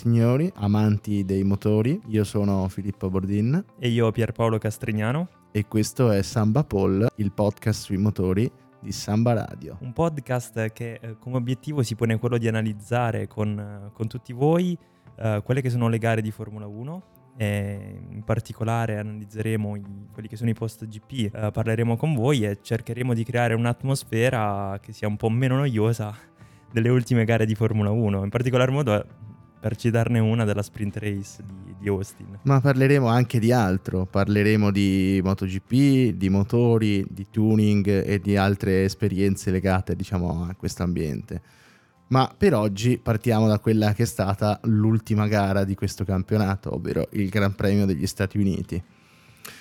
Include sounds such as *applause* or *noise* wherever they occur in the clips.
Signori, amanti dei motori, io sono Filippo Bordin. E io Pierpaolo Castrignano. E questo è Samba Paul, il podcast sui motori di Samba Radio. Un podcast che eh, come obiettivo si pone quello di analizzare con, eh, con tutti voi eh, quelle che sono le gare di Formula 1 e in particolare analizzeremo i, quelli che sono i post GP, eh, parleremo con voi e cercheremo di creare un'atmosfera che sia un po' meno noiosa delle ultime gare di Formula 1, in particolar modo per citarne una della sprint race di, di, Austin. Ma parleremo anche di altro, parleremo di MotoGP, di motori, di tuning e di altre esperienze legate diciamo a questo ambiente. Ma per oggi partiamo da quella che è stata l'ultima gara di questo campionato, ovvero il Gran Premio degli Stati Uniti.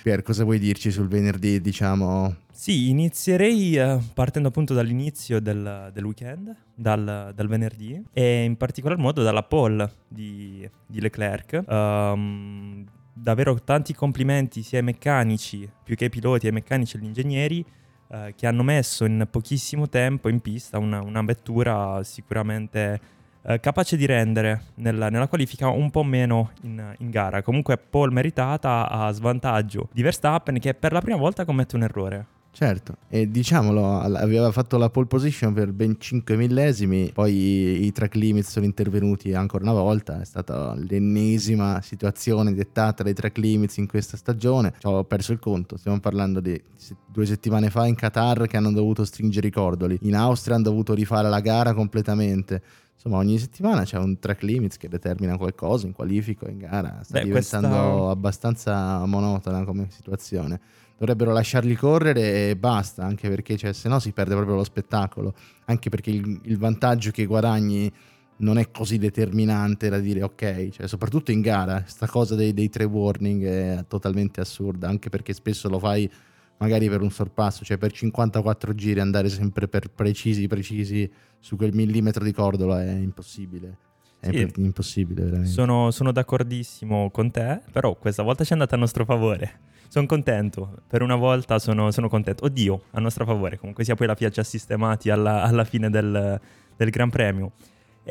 Pier, cosa vuoi dirci sul venerdì, diciamo? Sì, inizierei uh, partendo appunto dall'inizio del, del weekend, dal, dal, venerdì, e in particolar modo dalla pole di, di Leclerc. Um, davvero tanti complimenti sia ai meccanici, più che ai piloti, ai meccanici e agli ingegneri, uh, che hanno messo in pochissimo tempo in pista una, una vettura sicuramente eh, capace di rendere nella, nella, qualifica un po' meno in, in, gara. Comunque Paul meritata a svantaggio di Verstappen che per la prima volta commette un errore. Certo, e diciamolo, aveva fatto la pole position per ben 5 millesimi, poi i, track limit sono intervenuti ancora una volta, è stata l'ennesima situazione dettata dai track limits in questa stagione, ci ho perso il conto, stiamo parlando di due settimane fa in Qatar che hanno dovuto stringere i cordoli, in Austria hanno dovuto rifare la gara completamente, insomma ogni settimana c'è un track limits che determina qualcosa in qualifico, in gara, sta Beh, diventando questa... abbastanza monotona come situazione. Dovrebbero lasciarli correre e basta, anche perché cioè, se no si perde proprio lo spettacolo, anche perché il, il vantaggio che guadagni non è così determinante da dire ok, cioè, soprattutto in gara, questa cosa dei, dei tre warning è totalmente assurda, anche perché spesso lo fai magari per un sorpasso, cioè per 54 giri andare sempre per precisi, precisi su quel millimetro di cordola è impossibile. È sì, impossibile, veramente. Sono, sono, d'accordissimo con te, però questa volta ci è andata a nostro favore. Sono contento, per una volta sono, sono, contento. Oddio, a nostro favore, comunque sia poi la FIA ci ha sistemati alla, alla fine del, del Gran Premio.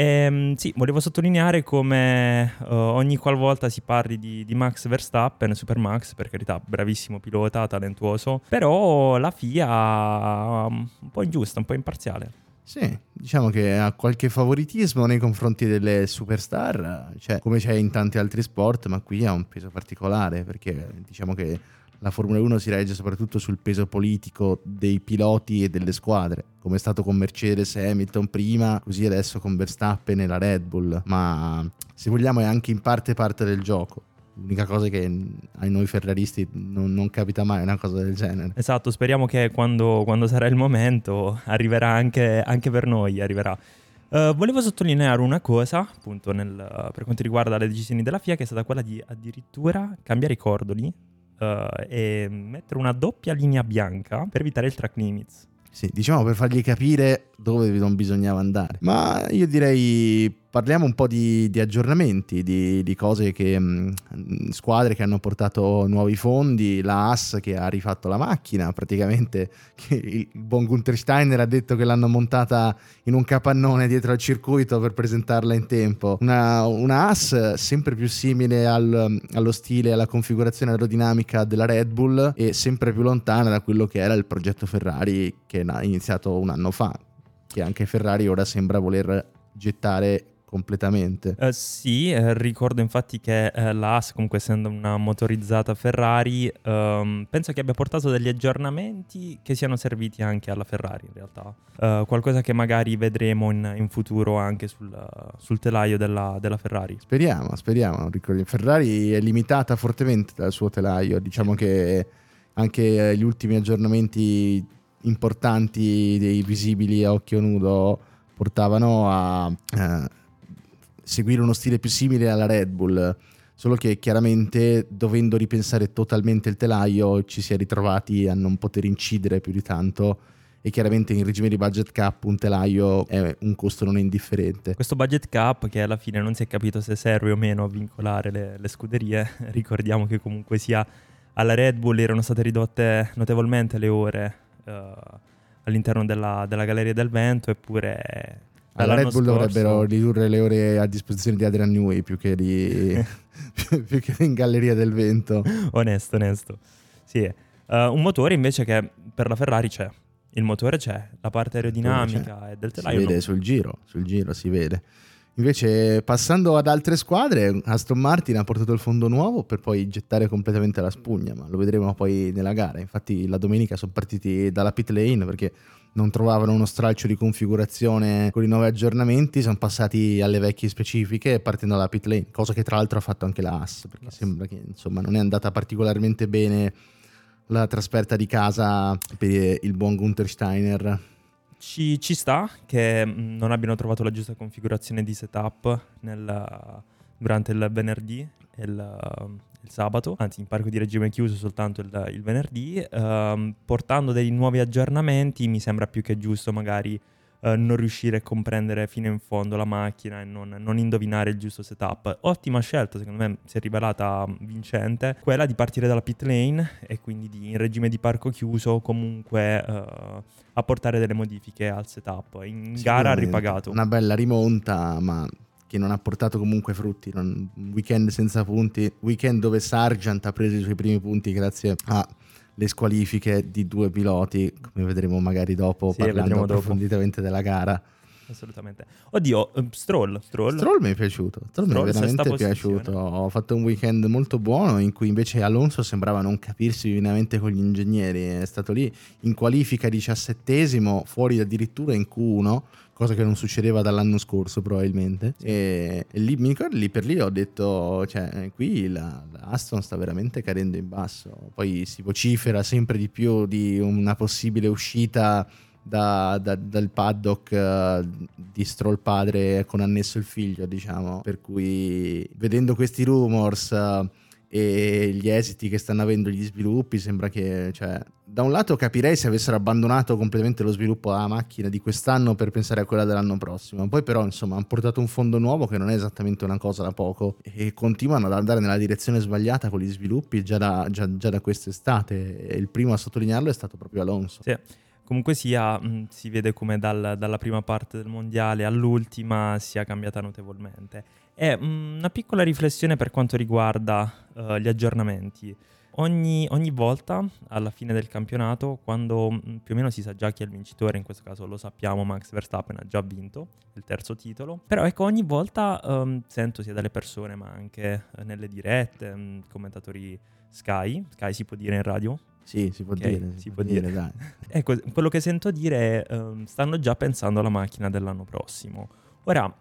Ehm, sì, volevo sottolineare come uh, ogni qualvolta si parli di, di, Max Verstappen, Super Max, per carità, bravissimo pilota, talentuoso, però la FIA um, un po' ingiusta, un po' imparziale. Sì, diciamo che ha qualche favoritismo nei confronti delle superstar, cioè, come c'è in tanti altri sport, ma qui ha un peso particolare perché diciamo che la Formula 1 si regge soprattutto sul peso politico dei piloti e delle squadre, come è stato con Mercedes e Hamilton prima, così adesso con Verstappen e la Red Bull, ma se vogliamo è anche in parte parte del gioco. L'unica cosa che ai noi ferraristi non, non, capita mai una cosa del genere. Esatto, speriamo che quando, quando sarà il momento arriverà anche, anche per noi, arriverà. Uh, volevo sottolineare una cosa, appunto, nel, uh, per quanto riguarda le decisioni della FIA, che è stata quella di addirittura cambiare i cordoli uh, e mettere una doppia linea bianca per evitare il track limits. Sì, diciamo per fargli capire dove non bisognava andare. Ma io direi parliamo un po' di, di aggiornamenti, di, di cose che mh, mm, squadre che hanno portato nuovi fondi, la AS che ha rifatto la macchina, praticamente il buon Gunther Steiner ha detto che l'hanno montata in un capannone dietro al circuito per presentarla in tempo. Una, una AS sempre più simile al, allo stile alla configurazione aerodinamica della Red Bull e sempre più lontana da quello che era il progetto Ferrari che è iniziato un anno fa che anche Ferrari ora sembra voler gettare completamente. Uh, sì, eh, ricordo infatti che eh, l'AS, comunque essendo una motorizzata Ferrari, um, penso che abbia portato degli aggiornamenti che siano serviti anche alla Ferrari in realtà. Uh, qualcosa che magari vedremo in, in futuro anche sul, sul telaio della, della, Ferrari. Speriamo, speriamo. Ferrari è limitata fortemente dal suo telaio, diciamo che anche gli ultimi aggiornamenti importanti dei visibili a occhio nudo portavano a, a seguire uno stile più simile alla Red Bull, solo che chiaramente dovendo ripensare totalmente il telaio ci si è ritrovati a non poter incidere più di tanto e chiaramente in regime di budget cap un telaio è un costo non indifferente. Questo budget cap che alla fine non si è capito se serve o meno a vincolare le, le scuderie, *laughs* ricordiamo che comunque sia alla Red Bull erano state ridotte notevolmente le ore uh, all'interno della, della Galleria del Vento eppure Alla Red Bull scorso. dovrebbero ridurre le ore a disposizione di Adrian Newey più che, di, *laughs* più, che in Galleria del Vento. onesto, onesto. Sì. Eh, un motore invece che per la Ferrari c'è. Il motore c'è, la parte aerodinamica e del Si telaio vede no. sul giro, sul giro si vede. Invece, passando ad altre squadre, Aston Martin ha portato il fondo nuovo per poi gettare completamente la spugna, ma lo vedremo poi nella gara. Infatti, la domenica sono partiti dalla pit lane perché non trovavano uno stralcio di configurazione con i nuovi aggiornamenti, sono passati alle vecchie specifiche partendo dalla pit lane, cosa che tra l'altro ha fatto anche la Haas, perché Haas. sembra che insomma non è andata particolarmente bene la trasferta di casa per il buon Gunther Steiner. Ci, ci sta che mh, non abbiano trovato la giusta configurazione di setup nel- durante il venerdì e il, il sabato, anzi in parco di regime chiuso soltanto il, il venerdì, ehm, portando dei nuovi aggiornamenti mi sembra più che giusto magari eh, non riuscire a comprendere fino in fondo la macchina e non, non indovinare il giusto setup. Ottima scelta, secondo me si è rivelata vincente, quella di partire dalla pit lane e quindi di, in regime di parco chiuso comunque eh, apportare delle modifiche al setup. In gara ha ripagato. Una bella rimonta, ma che non ha portato comunque frutti. Non- un weekend senza punti, weekend dove Sargent ha preso i suoi primi punti grazie alle squalifiche di due piloti, come vedremo magari dopo Sì, parlando vedremo dopo. approfonditamente della gara. Assolutamente. Oddio, eh, Stroll, Stroll. Stroll mi è piaciuto, Stroll, Stroll, mi è veramente piaciuto. Ho fatto un weekend molto buono in cui invece Alonso sembrava non capirsi divinamente con gli ingegneri. È stato lì in qualifica diciassettesimo, fuori addirittura in Q1, cosa che non succedeva dall'anno scorso probabilmente. E, e lì, mi ricordo, lì per lì ho detto, cioè, qui la, la Aston sta veramente cadendo in basso. Poi si vocifera sempre di più di una possibile uscita da- da- dal paddock eh, di Stroll padre con annesso il figlio, diciamo. Per cui vedendo questi rumors eh, e gli esiti che stanno avendo gli sviluppi, sembra che, cioè, da un lato capirei se avessero abbandonato completamente lo sviluppo della macchina di quest'anno per pensare a quella dell'anno prossimo. Poi, però, insomma, hanno portato un fondo nuovo che non è esattamente una cosa da poco e continuano ad andare nella direzione sbagliata con gli sviluppi già da, già- già da quest'estate. E il primo a sottolinearlo è stato proprio Alonso. Sì. Comunque sia, si vede come dal- dalla prima parte del mondiale all'ultima sia cambiata notevolmente. E mh, una piccola riflessione per quanto riguarda eh, gli aggiornamenti. Ogni, ogni volta alla fine del campionato, quando mh, più o meno si sa già chi è il vincitore, in questo caso lo sappiamo, Max Verstappen ha già vinto il terzo titolo, però ecco ogni volta ehm, sento sia dalle persone ma anche eh, nelle dirette, mh, commentatori Sky, Sky si può dire in radio? Sì, si può Ok, dire. si può dire. dai. *laughs* Ecco, quello che sento dire è ehm, stanno già pensando alla macchina dell'anno prossimo. Ora,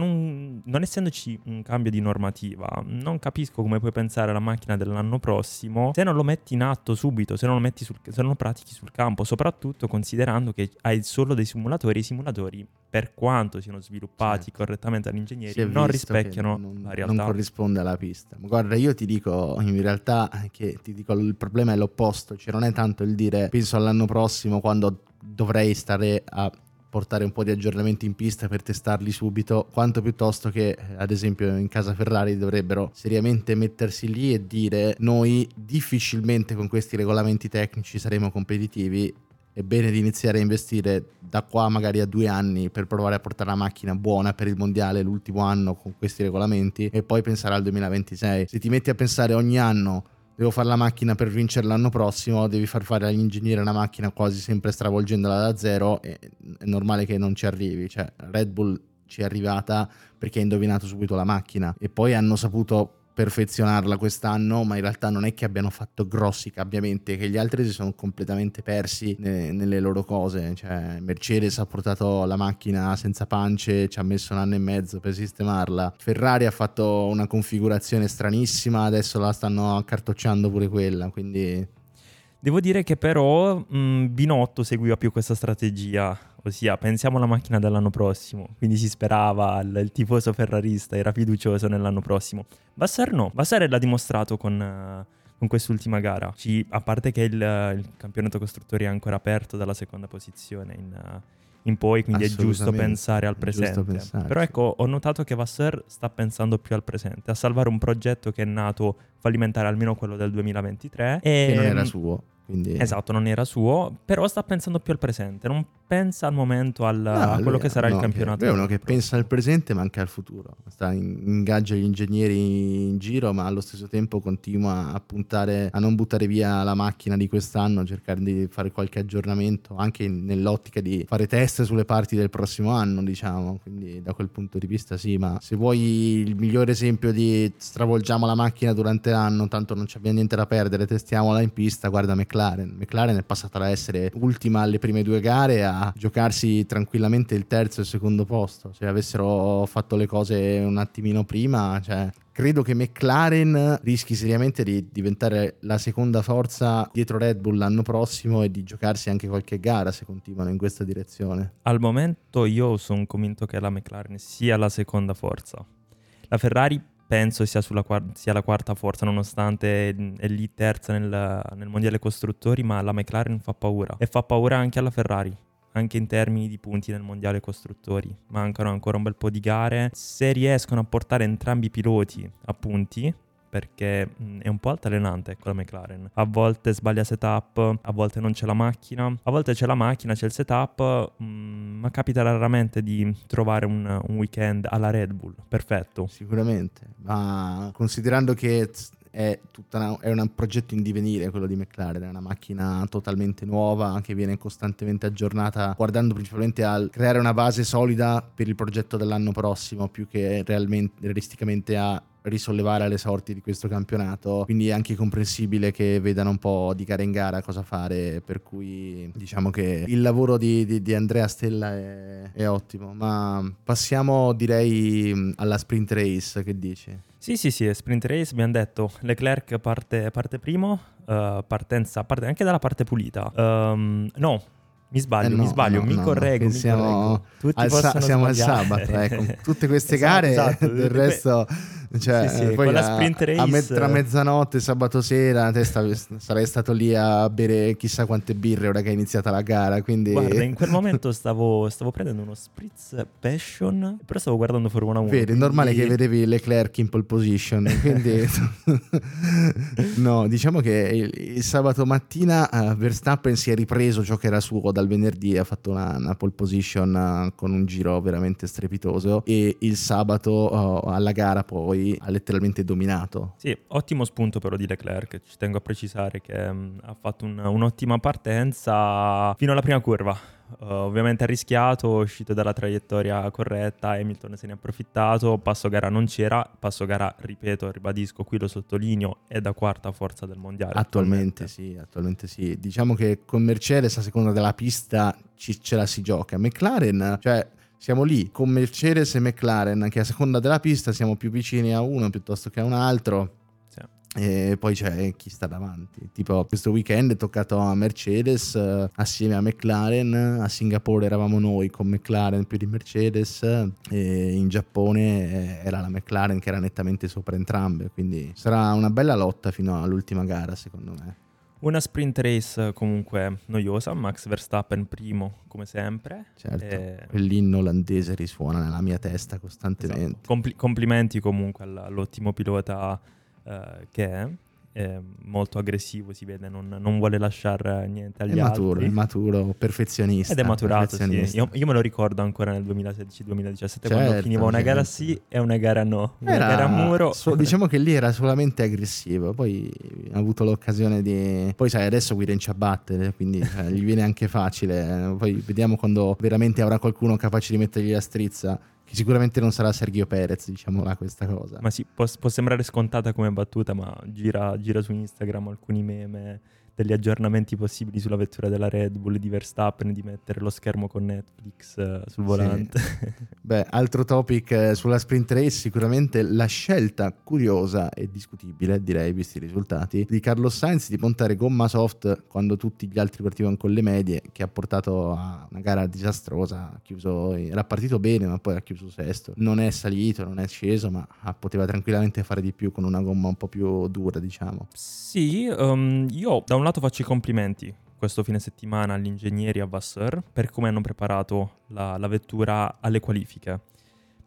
un- non essendoci un cambio di normativa, non capisco come puoi pensare alla macchina dell'anno prossimo se non lo metti in atto subito, se non lo, metti sul, se non lo pratichi sul campo, soprattutto considerando che hai solo dei simulatori, i simulatori, per quanto siano sviluppati Certo. correttamente dagli ingegneri, non rispecchiano non, la non realtà. corrisponde alla pista. Guarda, io ti dico in realtà che ti dico il problema è l'opposto, cioè non è tanto il dire penso all'anno prossimo quando dovrei stare a portare un po' di aggiornamenti in pista per testarli subito, quanto piuttosto che ad esempio in casa Ferrari dovrebbero seriamente mettersi lì e dire noi difficilmente con questi regolamenti tecnici saremo competitivi è bene di iniziare a investire da qua magari a due anni per provare a portare la macchina buona per il mondiale l'ultimo anno con questi regolamenti e poi pensare al 2026. Se ti metti a pensare ogni anno devo fare la macchina per vincere l'anno prossimo, devi far fare agli ingegneri una macchina quasi sempre stravolgendola da zero, è normale che non ci arrivi. Cioè, Red Bull ci è arrivata perché ha indovinato subito la macchina e poi hanno saputo perfezionarla quest'anno, ma in realtà non è che abbiano fatto grossi cambiamenti, che gli altri si sono completamente persi ne- nelle loro cose. Cioè, Mercedes ha portato la macchina senza pance, ci ha messo un anno e mezzo per sistemarla. Ferrari ha fatto una configurazione stranissima, adesso la stanno accartocciando pure quella, quindi Devo dire che però mh, Binotto seguiva più questa strategia, ossia pensiamo alla macchina dell'anno prossimo, quindi si sperava, il, il tifoso ferrarista era fiducioso nell'anno prossimo. Vassar no, Vassar l'ha dimostrato con, eh, con quest'ultima gara, Ci- a parte che il, il campionato costruttori è ancora aperto dalla seconda posizione in, in poi, quindi è giusto pensare al presente. pensarci. Però ecco, ho notato che Vassar sta pensando più al presente, a salvare un progetto che è nato fallimentare almeno quello del 2023 e che non era suo. Quindi Esatto, non era suo, però sta pensando più al presente, non pensa al momento al, No, a quello che sarà no, il campionato. È uno che pensa al presente ma anche al futuro. Sta in- ingaggia gli ingegneri in giro, ma allo stesso tempo continua a puntare a non buttare via la macchina di quest'anno, cercare di fare qualche aggiornamento anche nell'ottica di fare test sulle parti del prossimo anno, diciamo. Quindi da quel punto di vista sì, ma se vuoi il migliore esempio di stravolgiamo la macchina durante l'anno, tanto non c'abbiamo niente da perdere, testiamola in pista, guarda McLaren. McLaren è passata da essere ultima alle prime due gare a giocarsi tranquillamente il terzo e il secondo posto. Se avessero fatto le cose un attimino prima, cioè, credo che McLaren rischi seriamente di diventare la seconda forza dietro Red Bull l'anno prossimo e di giocarsi anche qualche gara se continuano in questa direzione. Al momento io sono convinto che la McLaren sia la seconda forza. La Ferrari penso sia, sulla quar- sia la quarta forza, nonostante è lì terza nel, nel mondiale costruttori, ma la McLaren fa paura. E fa paura anche alla Ferrari. Anche in termini di punti nel mondiale costruttori. Mancano ancora un bel po' di gare. Se riescono a portare entrambi i piloti a punti, perché mh, è un po' altalenante ecco la McLaren. A volte sbaglia setup, a volte non c'è la macchina, a volte c'è la macchina, c'è il setup, mh, ma capita raramente di trovare un, un weekend alla Red Bull. Perfetto. Sicuramente, ma considerando che è, una- è un progetto in divenire quello di McLaren, è una macchina totalmente nuova che viene costantemente aggiornata, guardando principalmente al creare una base solida per il progetto dell'anno prossimo, più che realmente, realisticamente a risollevare le sorti di questo campionato quindi è anche comprensibile che vedano un po' di gara in gara cosa fare per cui diciamo che il lavoro di, di- di Andrea Stella è, è ottimo ma passiamo direi alla sprint race che dici? Sì, sì, sì, sprint race abbiamo detto Leclerc parte, parte primo, eh, partenza parte anche dalla parte pulita. Ehm, no, mi sbaglio, Eh no, mi sbaglio, no, mi no, correggo, mi siamo correggo. Tutti al sa- siamo al sbagliare. sabato ecco. tutte queste *laughs* Esatto, gare esatto. del resto cioè, Sì, sì, poi con la a- race- a me- tra mezzanotte sabato sera te stavi- sarei stato lì a bere chissà quante birre ora che è iniziata la gara quindi Guarda, in quel *laughs* momento stavo, stavo prendendo uno spritz passion, però stavo guardando Formula 1. Vedi, è normale che quindi- vedevi Leclerc in pole position, quindi *laughs* no, diciamo che il, il sabato mattina eh, Verstappen si è ripreso ciò che era suo dal venerdì, ha fatto una, una pole position eh, con un giro veramente strepitoso e il sabato eh, alla gara poi ha letteralmente dominato. Sì, ottimo spunto però di Leclerc, ci tengo a precisare che mm, ha fatto un- un'ottima partenza fino alla prima curva. Uh, ovviamente ha rischiato, è uscito dalla traiettoria corretta, Hamilton se ne è approfittato, passo gara non c'era, passo gara, ripeto, ribadisco, qui lo sottolineo, è da quarta forza del mondiale. Attualmente sì, attualmente sì. Diciamo che con Mercedes a seconda della pista ci- ce la si gioca. McLaren, cioè siamo lì con Mercedes e McLaren che a seconda della pista siamo più vicini a uno piuttosto che a un altro. E poi c'è chi sta davanti. Tipo, questo weekend è toccato a Mercedes eh, assieme a McLaren. A Singapore eravamo noi con McLaren più di Mercedes. E in Giappone eh, era la McLaren che era nettamente sopra entrambe. Quindi sarà una bella lotta fino all'ultima gara, secondo me. Una sprint race comunque noiosa, Max Verstappen primo come sempre. Certo, Eh, quell'inno olandese risuona nella mia testa costantemente. Esatto. Compli- complimenti comunque all- all'ottimo pilota eh, che è. Molto aggressivo, si vede, non, non vuole lasciare niente agli È maturo, altri. è maturo, perfezionista. Ed è maturato, sì. Io, io me lo ricordo ancora nel 2016-2017 quando Certo, finiva una gara certo. sì e una gara no. Una Era- gara muro. so- diciamo che lì era solamente aggressivo, poi ha avuto l'occasione di... Poi sai, adesso guida in ciabatte, quindi eh, gli viene anche facile. eh, Poi vediamo quando veramente avrà qualcuno capace di mettergli la strizza, che sicuramente non sarà Sergio Perez, diciamola questa cosa. Ma sì, può, può sembrare scontata come battuta, ma gira, gira su Instagram alcuni meme degli aggiornamenti possibili sulla vettura della Red Bull di Verstappen di mettere lo schermo con Netflix eh, sul volante. *laughs* Beh, altro topic eh, sulla sprint race, sicuramente la scelta curiosa e discutibile, direi, visti i risultati, di Carlos Sainz di puntare gomma soft quando tutti gli altri partivano con le medie, che ha portato a una gara disastrosa, ha chiuso, era partito bene ma poi ha chiuso sesto, non è salito, non è sceso, ma poteva tranquillamente fare di più con una gomma un po' più dura, diciamo. Sì, ehm, io da un lato faccio i complimenti questo fine settimana agli ingegneri a Vasseur per come hanno preparato la, la vettura alle qualifiche.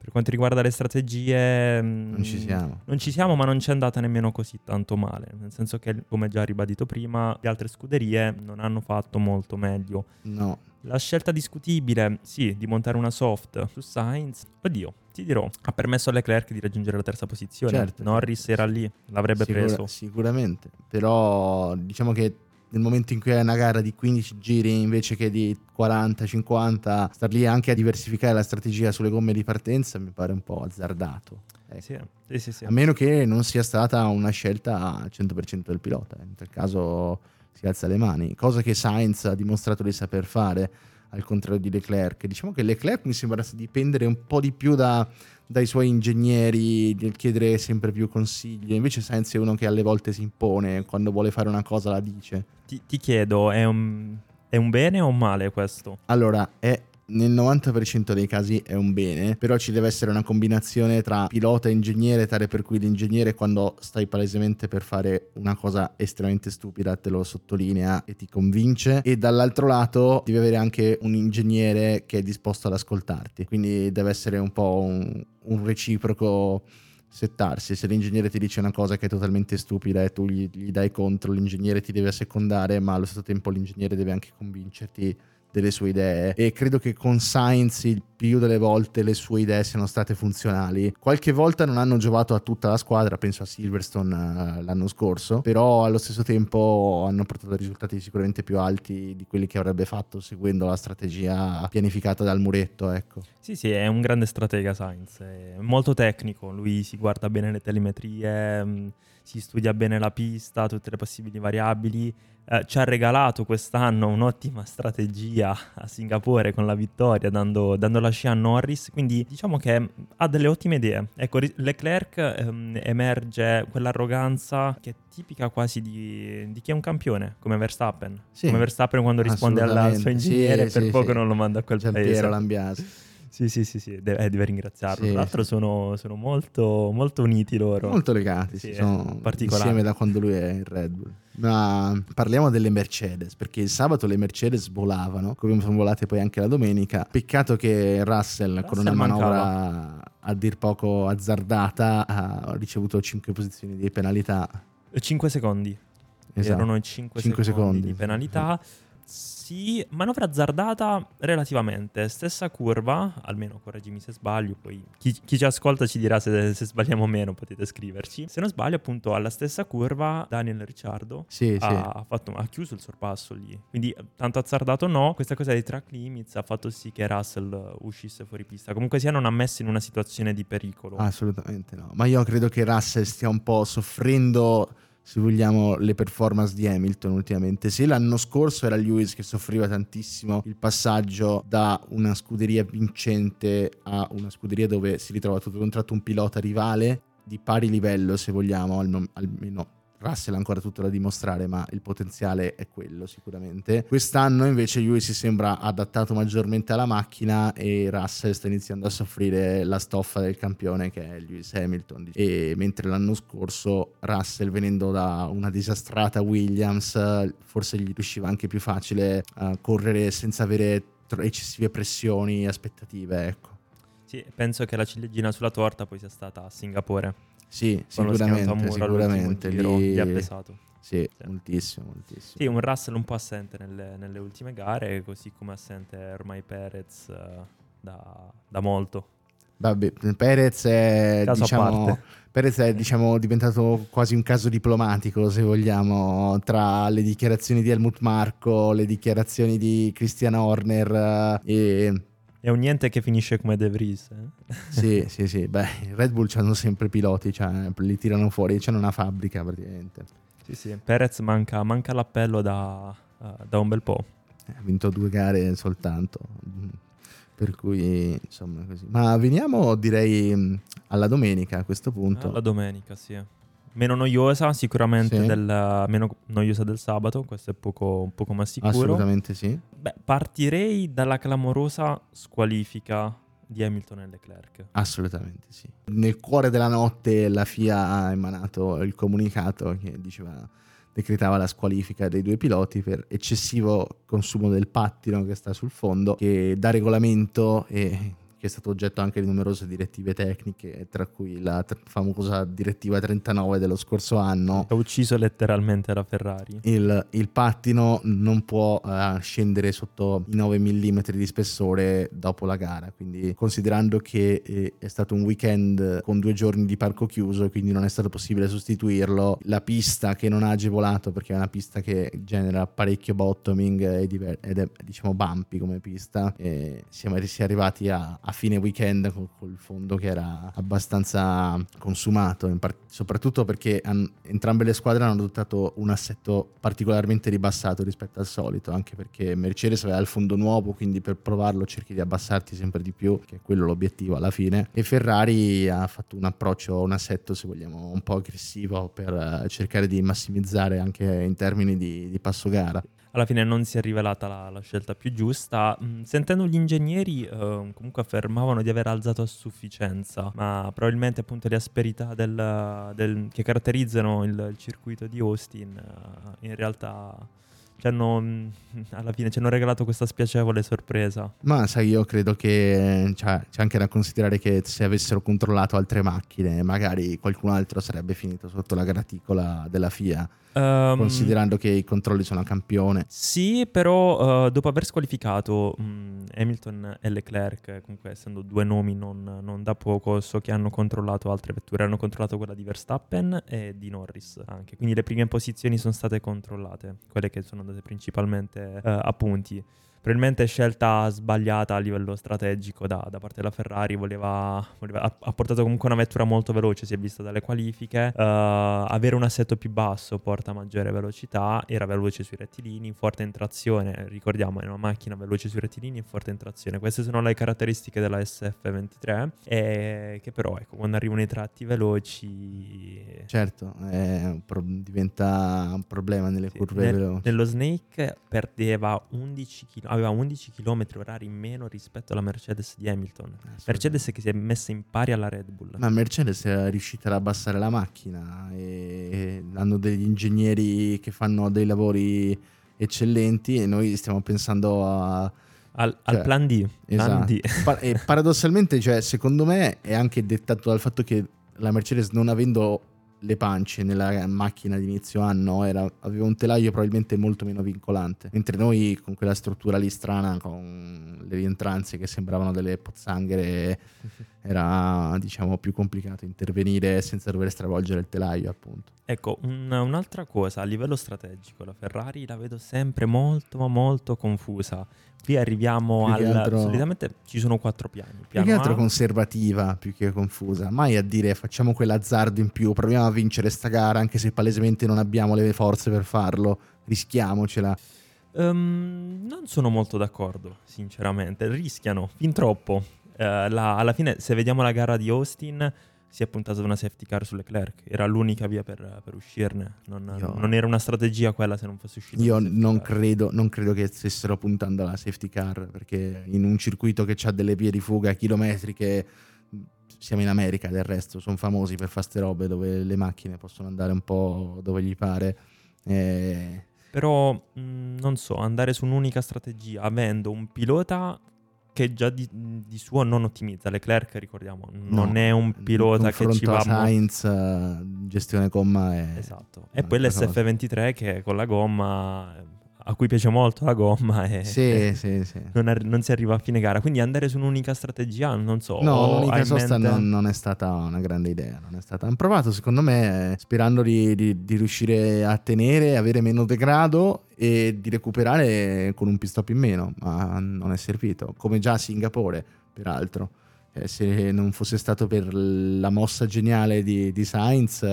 Per quanto riguarda le strategie... Non ci siamo. Non ci siamo, ma non ci è andata nemmeno così tanto male. Nel senso che, come già ribadito prima, le altre scuderie non hanno fatto molto meglio. No. La scelta discutibile, sì, di montare una soft su Sainz, oddio, ti dirò, ha permesso a Leclerc di raggiungere la terza posizione. Certo. Norris era lì, l'avrebbe Sicura- preso. Sicuramente. Però diciamo che nel momento in cui hai una gara di 15 giri invece che di 40-50, star lì anche a diversificare la strategia sulle gomme di partenza mi pare un po' azzardato. Ecco. Sì, sì, sì. sì. A meno che non sia stata una scelta al 100% del pilota, in tal caso si alza le mani, cosa che Sainz ha dimostrato di saper fare al contrario di Leclerc. Diciamo che Leclerc mi sembra dipendere un po' di più da- dai suoi ingegneri, nel chiedere sempre più consigli, invece Sainz è uno che alle volte si impone, quando vuole fare una cosa la dice. Ti, ti chiedo, è un, è un bene o un male questo? Allora, è nel 90% dei casi è un bene, però ci deve essere una combinazione tra pilota e ingegnere, tale per cui l'ingegnere quando stai palesemente per fare una cosa estremamente stupida te lo sottolinea e ti convince e dall'altro lato devi avere anche un ingegnere che è disposto ad ascoltarti, quindi deve essere un po' un, un reciproco settarsi. Se l'ingegnere ti dice una cosa che è totalmente stupida e tu gli, gli dai contro, l'ingegnere ti deve assecondare, ma allo stesso tempo l'ingegnere deve anche convincerti delle sue idee e credo che con Sainz il più delle volte le sue idee siano state funzionali. Qualche volta non hanno giovato a tutta la squadra, penso a Silverstone eh, l'anno scorso, però allo stesso tempo hanno portato risultati sicuramente più alti di quelli che avrebbe fatto seguendo la strategia pianificata dal muretto, ecco. Sì, sì, è un grande stratega Sainz, è molto tecnico, lui si guarda bene le telemetrie, mh, si studia bene la pista, tutte le possibili variabili. Eh, ci ha regalato quest'anno un'ottima strategia a Singapore con la vittoria, dando, dando la scia a Norris, quindi diciamo che ha delle ottime idee. Ecco, Leclerc ehm, emerge quell'arroganza che è tipica quasi di, di chi è un campione, come Verstappen. Sì, come Verstappen quando risponde al suo assolutamente. Sì, ingegnere, per sì, poco non lo manda a quel Giampiero paese. Lambiasi. Sì, sì, sì, sì, deve, eh, deve ringraziarlo. Sì, Tra l'altro sì. sono, sono molto, molto uniti loro. Molto legati, Sì, si sono particolari. insieme da quando lui è in Red Bull. Ma parliamo delle Mercedes, perché il sabato le Mercedes volavano, come sono volate poi anche la domenica. Peccato che Russell, con una mancava. manovra a dir poco azzardata, ha ricevuto 5 posizioni di penalità. 5 secondi. Esatto. Erano 5, Cinque secondi, secondi. di penalità. Sì, manovra azzardata relativamente. Stessa curva, almeno correggimi se sbaglio, poi chi, chi ci ascolta ci dirà se, se sbagliamo meno, potete scriverci. Se non sbaglio, appunto, alla stessa curva Daniel Ricciardo Sì, sì. ha, ha fatto- ha chiuso il sorpasso lì. Quindi tanto azzardato no. Questa cosa dei track limits ha fatto sì che Russell uscisse fuori pista. Comunque sia non ha messo in una situazione di pericolo. Assolutamente no. Ma io credo che Russell stia un po' soffrendo, se vogliamo, le performance di Hamilton ultimamente. Se l'anno scorso era Lewis che soffriva tantissimo il passaggio da una scuderia vincente a una scuderia dove si ritrova tutto contratto un pilota rivale di pari livello, se vogliamo, alm- almeno. Russell ha ancora tutto da dimostrare, ma il potenziale è quello sicuramente. Quest'anno invece lui si sembra adattato maggiormente alla macchina e Russell sta iniziando a soffrire la stoffa del campione che è Lewis Hamilton. E mentre l'anno scorso Russell venendo da una disastrata Williams forse gli riusciva anche più facile a correre senza avere eccessive pressioni e aspettative, ecco. Sì, penso che la ciliegina sulla torta poi sia stata a Singapore. Sì, sicuramente, sicuramente. giro lì- gli ha pesato. Sì, Sì. moltissimo, moltissimo. Sì, un Russell un po' assente nelle, nelle ultime gare, così come assente ormai Perez eh, da, da molto. Vabbè, Perez è, Caso diciamo. Perez è diciamo, diventato quasi un caso diplomatico, se vogliamo, tra le dichiarazioni di Helmut Marko, le dichiarazioni di Christian Horner eh, e... È un niente che finisce come De Vries. eh? Sì, sì, sì, beh, Red Bull hanno sempre piloti, cioè, li tirano fuori, c'hanno una fabbrica praticamente. Sì, sì. Perez manca, manca l'appello da, eh, da un bel po'. Ha vinto due gare soltanto, mm, per cui insomma così. Ma veniamo direi alla domenica a questo punto. Ah, la domenica, sì. Meno noiosa sicuramente, Sì. del, meno noiosa del sabato, questo è poco, poco ma sicuro. Assolutamente sì. Beh, partirei dalla clamorosa squalifica di Hamilton e Leclerc. Assolutamente sì. Nel cuore della notte la FIA ha emanato il comunicato che diceva decretava la squalifica dei due piloti per eccessivo consumo del pattino che sta sul fondo che da regolamento e che è stato oggetto anche di numerose direttive tecniche, tra cui la t- famosa direttiva 39 dello scorso anno. Ha ucciso letteralmente la Ferrari. Il, il pattino non può uh, scendere sotto i 9 mm di spessore dopo la gara, quindi considerando che eh, è stato un weekend con due giorni di parco chiuso, quindi non è stato possibile sostituirlo, la pista che non ha agevolato perché è una pista che genera parecchio bottoming ed è diciamo bumpy come pista, siamo arrivati a, a fine weekend con, col fondo che era abbastanza consumato, part- soprattutto perché han- entrambe le squadre hanno adottato un assetto particolarmente ribassato rispetto al solito, anche perché Mercedes aveva il fondo nuovo, quindi per provarlo cerchi di abbassarti sempre di più, che è quello l'obiettivo alla fine, e Ferrari ha fatto un approccio, un assetto se vogliamo un po' aggressivo per eh, cercare di massimizzare anche in termini di, di passo gara alla fine non si è rivelata la, la scelta più giusta. Mm, sentendo gli ingegneri, eh, comunque affermavano di aver alzato a sufficienza, ma probabilmente appunto le asperità del, del, che caratterizzano il, il, circuito di Austin eh, in realtà ci hanno, mm, *laughs* alla fine ci hanno regalato questa spiacevole sorpresa. Ma sai, io credo che cioè, c'è anche da considerare che se avessero controllato altre macchine, magari qualcun altro sarebbe finito sotto la graticola della FIA. Um, considerando che i controlli sono a campione. Sì, però uh, dopo aver squalificato um, Hamilton e Leclerc, comunque essendo due nomi non, non, da poco, so che hanno controllato altre vetture, hanno controllato quella di Verstappen e di Norris anche, quindi le prime posizioni sono state controllate, quelle che sono andate principalmente uh, a punti probabilmente scelta sbagliata a livello strategico da, da parte della Ferrari, voleva, voleva, ha, ha, portato comunque una vettura molto veloce, si è vista dalle qualifiche, uh, avere un assetto più basso porta maggiore velocità, era veloce sui rettilini, forte in trazione, ricordiamo è una macchina veloce sui rettilini e forte in trazione, queste sono le caratteristiche della SF23 e che però ecco quando arrivano i tratti veloci... Certo, pro- diventa un problema nelle sì, curve nel, veloci. Nello Snake perdeva 11 km aveva 11 km orari in meno rispetto alla Mercedes di Hamilton. Mercedes che si è messa in pari alla Red Bull. Ma Mercedes è riuscita ad abbassare la macchina e hanno degli ingegneri che fanno dei lavori eccellenti e noi stiamo pensando a... Al, cioè, al plan D. Esatto. Plan D. *laughs* Pa- e paradossalmente, cioè, secondo me è anche dettato dal fatto che la Mercedes non avendo le pance nella macchina di inizio anno era, aveva un telaio probabilmente molto meno vincolante, mentre noi con quella struttura lì strana, con le rientranze che sembravano delle pozzanghere, *laughs* era diciamo più complicato intervenire senza dover stravolgere il telaio appunto. Ecco, un, un'altra cosa a livello strategico, la Ferrari la vedo sempre molto ma molto confusa Qui arriviamo al... Altro... Solitamente ci sono quattro piani. Piano più che altro A... conservativa, più che confusa. Mai a dire facciamo quell'azzardo in più, proviamo a vincere sta gara, anche se palesemente non abbiamo le forze per farlo. Rischiamocela. Um, non sono molto d'accordo, sinceramente. Rischiano fin troppo. Uh, la, alla fine, se vediamo la gara di Austin si è puntata una safety car su Leclerc. Era l'unica via per, per uscirne. Non, io, non, era una strategia quella se non fosse uscito. Io non credo, non credo, che stessero puntando alla safety car perché in un circuito che ha delle vie di fuga chilometriche. Siamo in America del resto, sono famosi per fare ste robe dove le macchine possono andare un po' dove gli pare. E... Però mh, non so, andare su un'unica strategia avendo un pilota che già di, di, suo non ottimizza. Leclerc, ricordiamo, non no, è un pilota che ci va... Sainz, mo- gestione gomma è... Esatto. E poi l'SF23 che con la gomma a cui piace molto la gomma e, sì, e *laughs* sì, sì. Non, ar- non, si arriva a fine gara. Quindi andare su un'unica strategia, non so. No, l'unica sosta mente... non, non, è stata una grande idea. Non è stata... Hanno provato, secondo me, sperando di, di, di, riuscire a tenere, avere meno degrado e di recuperare con un pit stop in meno, ma non è servito. Come già a Singapore, peraltro. Eh, se non fosse stato per la mossa geniale di, di Sainz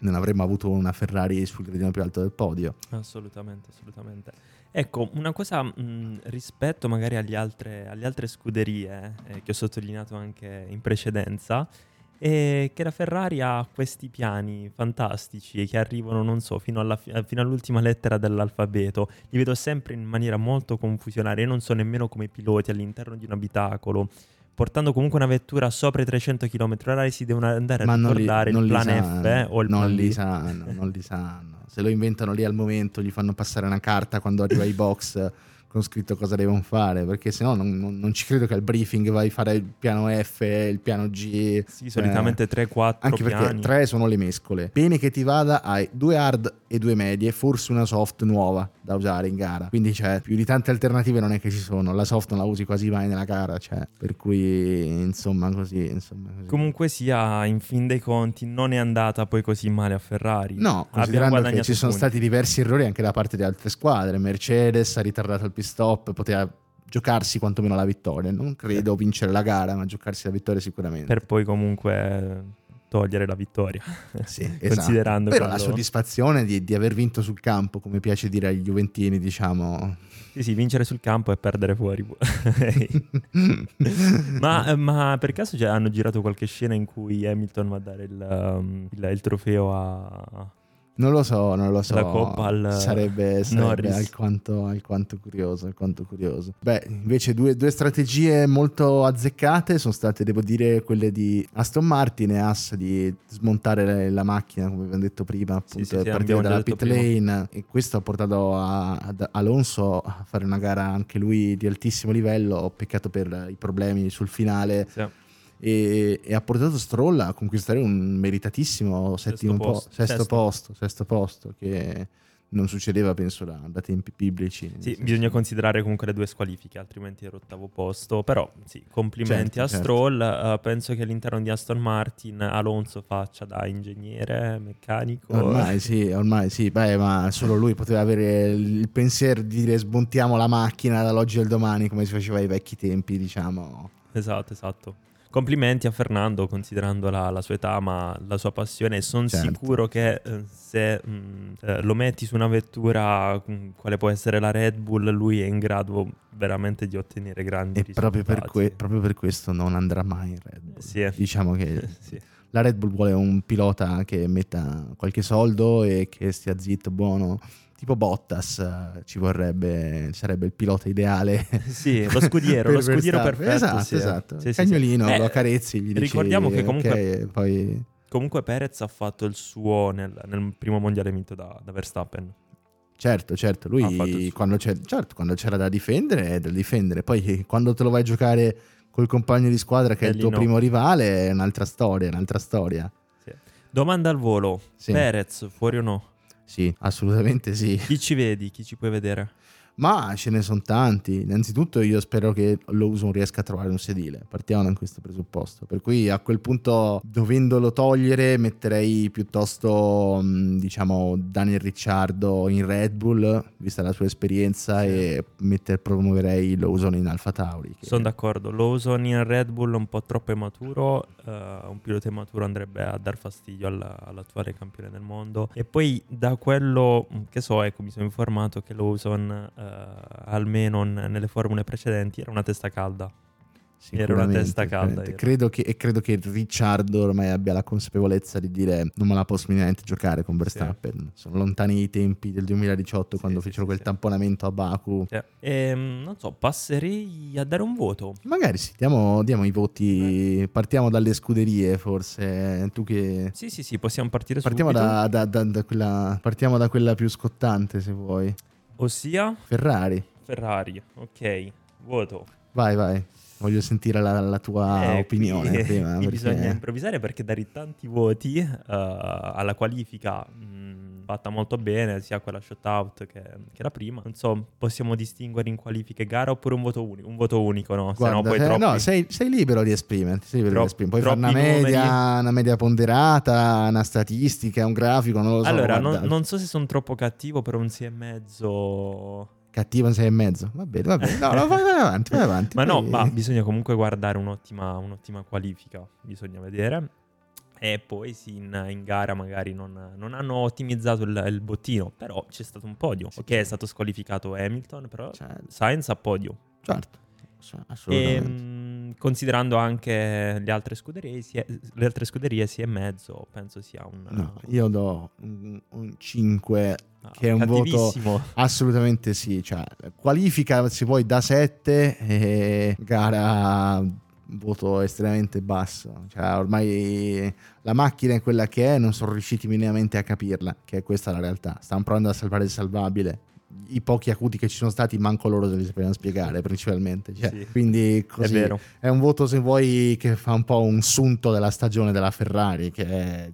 non avremmo avuto una Ferrari sul gradino più alto del podio. Assolutamente, assolutamente. Ecco, una cosa mh, rispetto magari altre, alle altre scuderie eh, che ho sottolineato anche in precedenza, è che la Ferrari ha questi piani fantastici che arrivano, non so, fino, alla, fino all'ultima lettera dell'alfabeto. Li vedo sempre in maniera molto confusionaria. Io non so nemmeno come piloti all'interno di un abitacolo portando comunque una vettura sopra i 300 km h si devono andare a ricordare li, il plan F eh, o il non plan li sanno, non li sanno. Se lo inventano lì al momento, gli fanno passare una carta quando arriva ai box *laughs* con scritto cosa devono fare, perché se no non, non, non, ci credo che al briefing vai a fare il piano F, il piano G. Sì, solitamente 3-4 Anche piani. perché 3 sono le mescole. Bene che ti vada, hai due hard e due medie, forse una soft nuova da usare in gara. Quindi cioè, più di tante alternative non è che ci sono. La soft non la usi quasi mai nella gara, cioè, per cui insomma così, insomma così. Comunque sia, in fin dei conti non è andata poi così male a Ferrari. No, considerando che ci sono punti. stati diversi errori anche da parte di altre squadre. Mercedes ha ritardato il stop, poteva giocarsi quantomeno la vittoria. Non credo vincere la gara, ma giocarsi la vittoria sicuramente. Per poi comunque togliere la vittoria. Sì, *laughs* esatto. Considerando Però quello... la soddisfazione di, di, aver vinto sul campo, come piace dire agli Juventini, diciamo. Sì, sì, vincere sul campo e perdere fuori. *laughs* *laughs* ma, ma, per caso cioè, hanno girato qualche scena in cui Hamilton va a dare il, um, il, il trofeo a, non lo so, non lo so. La coppa al sarebbe, sarebbe alquanto, alquanto, curioso, alquanto curioso. Beh, invece due, due, strategie molto azzeccate sono state, devo dire, quelle di Aston Martin e Haas di smontare la macchina, come abbiamo detto prima, appunto, sì, sì, partire dalla pit lane. Prima. E questo ha portato a, ad Alonso a fare una gara anche lui di altissimo livello. Peccato per i problemi sul finale. Sì e, e, ha portato Stroll a conquistare un meritatissimo settimo sesto, posto, po- sesto, sesto. posto, sesto posto che non succedeva penso da, da tempi biblici. Sì, bisogna considerare comunque le due squalifiche, altrimenti era ottavo posto, però sì, complimenti certo, a certo. Stroll, uh, penso che all'interno di Aston Martin Alonso faccia da ingegnere, meccanico. Ormai sì, ormai sì, beh ma solo lui poteva avere il pensiero di dire smontiamo la macchina dall'oggi al domani come si faceva ai vecchi tempi diciamo. Esatto, esatto complimenti a Fernando considerando la, la, sua età ma la sua passione sono certo. sicuro che eh, se mh, mm, eh, lo metti su una vettura mh, mm, quale può essere la Red Bull lui è in grado veramente di ottenere grandi e risultati proprio per, que- proprio per questo non andrà mai in Red Bull sì. diciamo che *laughs* sì. la Red Bull vuole un pilota che metta qualche soldo e che stia zitto buono tipo Bottas eh, ci vorrebbe, sarebbe il pilota ideale. Sì, lo scudiero, *laughs* lo scudiero perfetto. Esatto, sì. esatto. Sì, Cagnolino, sì, lo accarezzi, gli Ricordiamo dici, che comunque... Okay, poi... Comunque Perez ha fatto il suo nel, nel primo mondiale vinto da, da, Verstappen. Certo, certo, lui quando, certo, quando, c'era da difendere è da difendere, poi quando te lo vai a giocare col compagno di squadra che è il tuo no. primo rivale è un'altra storia, un'altra storia. Sì. Domanda al volo, Perez fuori o no? Sì, assolutamente sì. Chi ci vedi? Chi ci puoi vedere? Ma ce ne sono tanti. Innanzitutto io spero che Lawson riesca a trovare un sedile. Partiamo da questo presupposto. Per cui a quel punto, dovendolo togliere, metterei piuttosto, diciamo, Daniel Ricciardo in Red Bull, vista la sua esperienza, e metter, promuoverei Lawson in Alfa Tauri. Che... Sono d'accordo. Lawson in Red Bull è un po' troppo immaturo. Uh, un pilota immaturo andrebbe a dar fastidio alla, all'attuale campione del mondo. E poi da quello che so, ecco, mi sono informato che Lawson... Uh, almeno n- nelle formule precedenti, era una testa calda. Era una testa calda. Credo che, e credo che Ricciardo ormai abbia la consapevolezza di dire non me la posso minimamente giocare con Verstappen. Sì. Sono lontani i tempi del 2018 sì, quando sì, fecero quel tamponamento a Baku. E, ehm, non so, passerei a dare un voto. Magari sì, diamo, diamo i voti. Partiamo dalle scuderie forse. Tu che... Sì, sì, sì, possiamo partire partiamo da, da, da, da, quella, partiamo da quella più scottante se vuoi. Ossia? Ferrari. Ferrari, ok. Voto. Vai, vai. Voglio sentire la, la tua eh, opinione qui, *laughs* prima. Perché... Bisogna improvvisare perché dare tanti voti uh, alla qualifica mh, mm, fatta molto bene, sia quella shutout che, che la prima. Insomma, possiamo distinguere in qualifiche gara oppure un voto unico? Un voto unico, no? Guarda, no, poi sei, troppi... no sei, sei, libero di esprimerti. Sei libero Tro- di esprimerti. Puoi fare una media, una media, ponderata, una statistica, un grafico, non lo so. Allora, non, non, so se sono troppo cattivo, però un 6 e mezzo cattivo un 6 e mezzo. Va bene, va bene. No, vai, avanti, vai avanti. *laughs* ma poi... no, ma bisogna comunque guardare un'ottima, un'ottima qualifica. Bisogna vedere. E poi sì, in, in gara magari non, non hanno ottimizzato il, il, bottino, però c'è stato un podio. Sì, ok, è stato squalificato Hamilton, però certo. Sainz a podio. Certo, assolutamente. E, ehm, considerando anche le altre scuderie, si è, le altre scuderie, si è mezzo, penso sia un... No, io do un, un 5 No, che è un voto assolutamente sì. Cioè, qualifica se vuoi da 7 e gara voto estremamente basso. Cioè, ormai la macchina è quella che è, non sono riusciti minimamente a capirla, che è questa la realtà. Stanno provando a salvare il salvabile. i pochi acuti che ci sono stati, manco loro se li sapevano spiegare *laughs* principalmente. Cioè, Sì. Quindi così, È vero. è un voto, se vuoi, che fa un po' un sunto della stagione della Ferrari, che è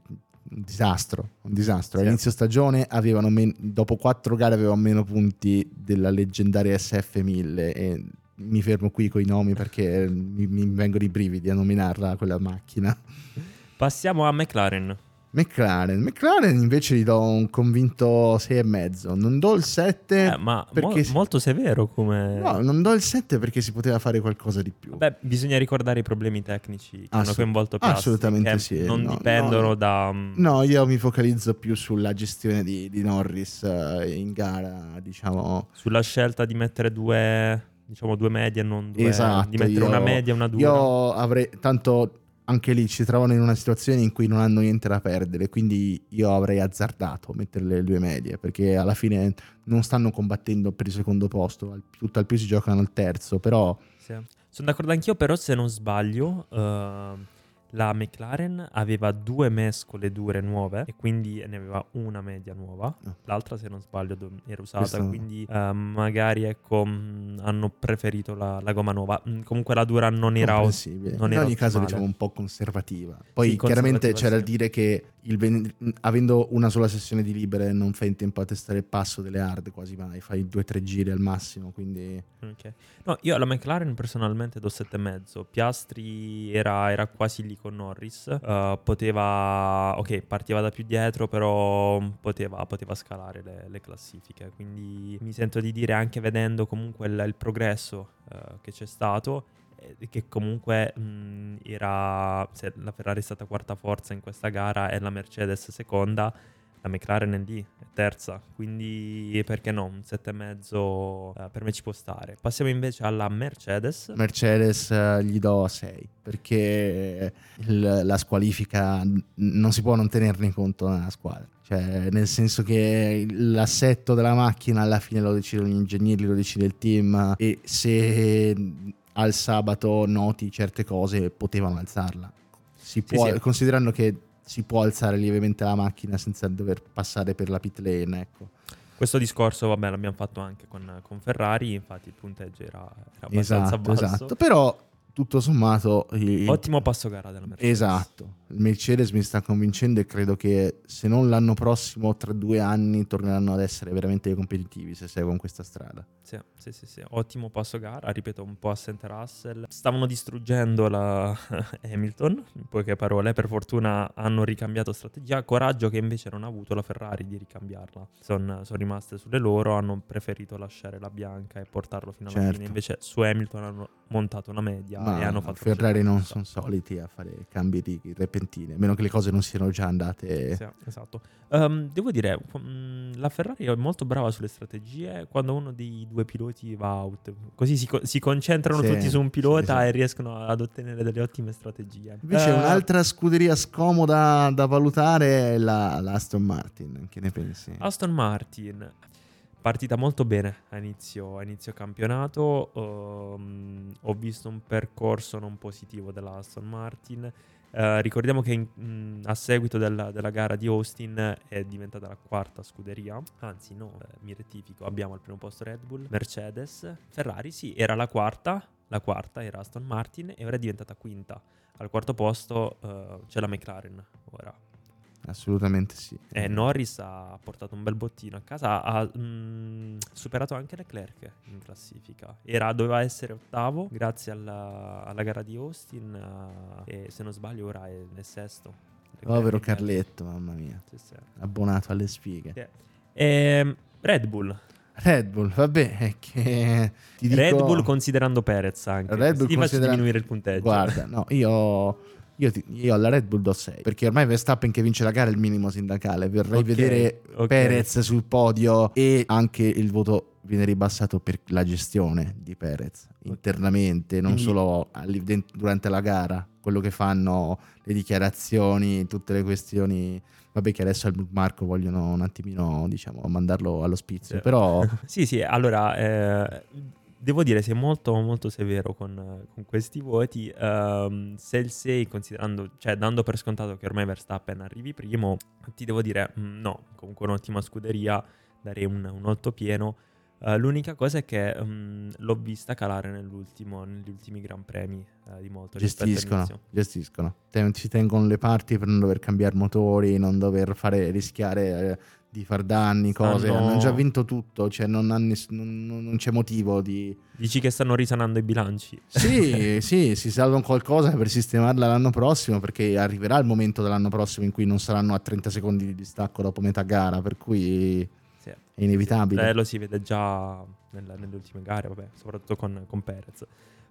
un disastro. Un disastro. Sì. All'inizio stagione avevano men- dopo quattro gare avevano meno punti della leggendaria SF1000 e mi fermo qui con i nomi perché mi, mi vengono i brividi a nominarla quella macchina. Passiamo a McLaren. McLaren. McLaren invece gli do un convinto 6,5. Non do il 7 Eh, ma perché... mo- molto severo come... No, non do il 7 perché si poteva fare qualcosa di più. Beh, bisogna ricordare i problemi tecnici che hanno Assolut- coinvolto Piastri, assolutamente sì, Non no, dipendono no. da... mm, No, io mi focalizzo più sulla gestione di, di Norris eh, in gara, diciamo. Sulla scelta di mettere due, diciamo, due medie e non due... Esatto, Di mettere io- una media e una dura. Io avrei tanto anche lì ci trovano in una situazione in cui non hanno niente da perdere, quindi io avrei azzardato mettere le due medie, perché alla fine non stanno combattendo per il secondo posto, tutto al più si giocano al terzo, però Sì. Sono d'accordo anch'io, però se non sbaglio, ehm, la McLaren aveva due mescole dure nuove e quindi ne aveva una media nuova. No. L'altra, se non sbaglio, era usata, Questo- quindi ehm, magari ecco, mh, hanno preferito la, la gomma nuova. Mm, comunque la dura non era... non in era ogni caso ottimale. diciamo un po' conservativa. Poi Sì, chiaramente conservativa, c'è da sì. dire che ven- avendo una sola sessione di libere non fai in tempo a testare il passo delle hard quasi mai, fai due o tre giri al massimo, quindi Ok. No, io alla McLaren personalmente do 7,5. Piastri era, era quasi lì con Norris. eh, poteva, ok, partiva da più dietro, però poteva, poteva scalare le, le classifiche. Quindi mi sento di dire, anche vedendo comunque il, il progresso eh, che c'è stato, che comunque mh, era, se la Ferrari è stata quarta forza in questa gara e la Mercedes seconda. La McLaren è lì, è terza, quindi perché no? Un 7,5 eh, per me ci può stare. Passiamo invece alla Mercedes. Mercedes eh, gli do 6 perché il- la squalifica non si può non tenerne conto nella squadra. Cioè, nel senso che l'assetto della macchina alla fine lo decidono gli ingegneri, lo decide il team e se al sabato noti certe cose potevano alzarla. Si può, sì. Considerando che si può alzare lievemente la macchina senza dover passare per la pit lane, ecco. Questo discorso, vabbè, l'abbiamo fatto anche con, con Ferrari, infatti il punteggio era, era abbastanza Esatto, basso. esatto. Però tutto sommato il- Ottimo passo gara della Mercedes. Esatto, il Mercedes mi sta convincendo e credo che se non l'anno prossimo, tra due anni, torneranno ad essere veramente competitivi se seguono questa strada. Sì, sì, sì, sì. Ottimo passo gara, ripeto, un po' assente Russell. Stavano distruggendo la *laughs* Hamilton, in poche parole, per fortuna hanno ricambiato strategia, coraggio che invece non ha avuto la Ferrari di ricambiarla. Sono rimaste sulle loro, hanno preferito lasciare la bianca e portarlo fino alla Certo. fine, invece su Hamilton hanno montato una media e Ma hanno fatto Ferrari non sono so. soliti a fare cambi di repentini, a meno che le cose non siano già andate. Sì, esatto. Ehm, devo dire, mm, la Ferrari è molto brava sulle strategie quando uno dei due piloti va out. Così si, co- si concentrano Sì, tutti su un pilota sì, sì. e riescono ad ottenere delle ottime strategie. Invece Eh, un'altra scuderia scomoda da valutare è la, la Aston Martin, che ne pensi? Aston Martin. Partita molto bene a inizio, a inizio campionato. ehm, ho visto un percorso non positivo della Aston Martin. Eh, ricordiamo che in- mh, a seguito della, della gara di Austin è diventata la quarta scuderia. Anzi, no, eh, mi rettifico. Abbiamo al primo posto Red Bull, Mercedes, Ferrari. Sì, era la quarta. La quarta era Aston Martin e ora è diventata quinta. Al quarto posto eh, c'è la McLaren ora. Assolutamente sì. E Norris ha portato un bel bottino a casa, ha mm, superato anche Leclerc in classifica. Era, doveva essere ottavo grazie alla, alla gara di Austin eh, e se non sbaglio ora è, è sesto. Leclerc Povero. Carletto, mamma mia, Sì, sì. abbonato alle sfighe. Sì. Ehm, Red Bull. Red Bull, vabbè, è che ti dico... Red Bull considerando Perez anche. Red Bull ti faccio considera- diminuire il punteggio. Guarda, no, io, io, ti- io alla Red Bull do 6 perché ormai Verstappen che vince la gara è il minimo sindacale. Vorrei Ok, vedere ok. Perez sul podio e anche il voto viene ribassato per la gestione di Perez internamente, non solo durante la gara, quello che fanno le dichiarazioni, tutte le questioni. Vabbè che adesso al Marco vogliono un attimino, diciamo, mandarlo all'ospizio, Sì. però *laughs* Sì, sì, allora eh, devo dire sei molto molto severo con, con questi voti. Ehm, se il 6, considerando, cioè dando per scontato che ormai Verstappen arrivi primo, ti devo dire mm, no, comunque un'ottima scuderia, darei un, un 8 pieno. Uh, l'unica cosa è che um, l'ho vista calare negli ultimi Gran Premi uh, di moto. Gestiscono, gestiscono. ci tengono le parti per non dover cambiare motori, non dover fare, rischiare eh, di far danni, cose. Stanno... Hanno già vinto tutto, cioè non, ness- non, non, c'è motivo di... Dici che stanno risanando i bilanci? Sì, sì, si salvano qualcosa per sistemarla l'anno prossimo, perché arriverà il momento dell'anno prossimo in cui non saranno a 30 secondi di distacco dopo metà gara, per cui sì, è inevitabile. Sì. Eh, lo si vede già nella, nelle ultime gare, vabbè, soprattutto con, con Perez.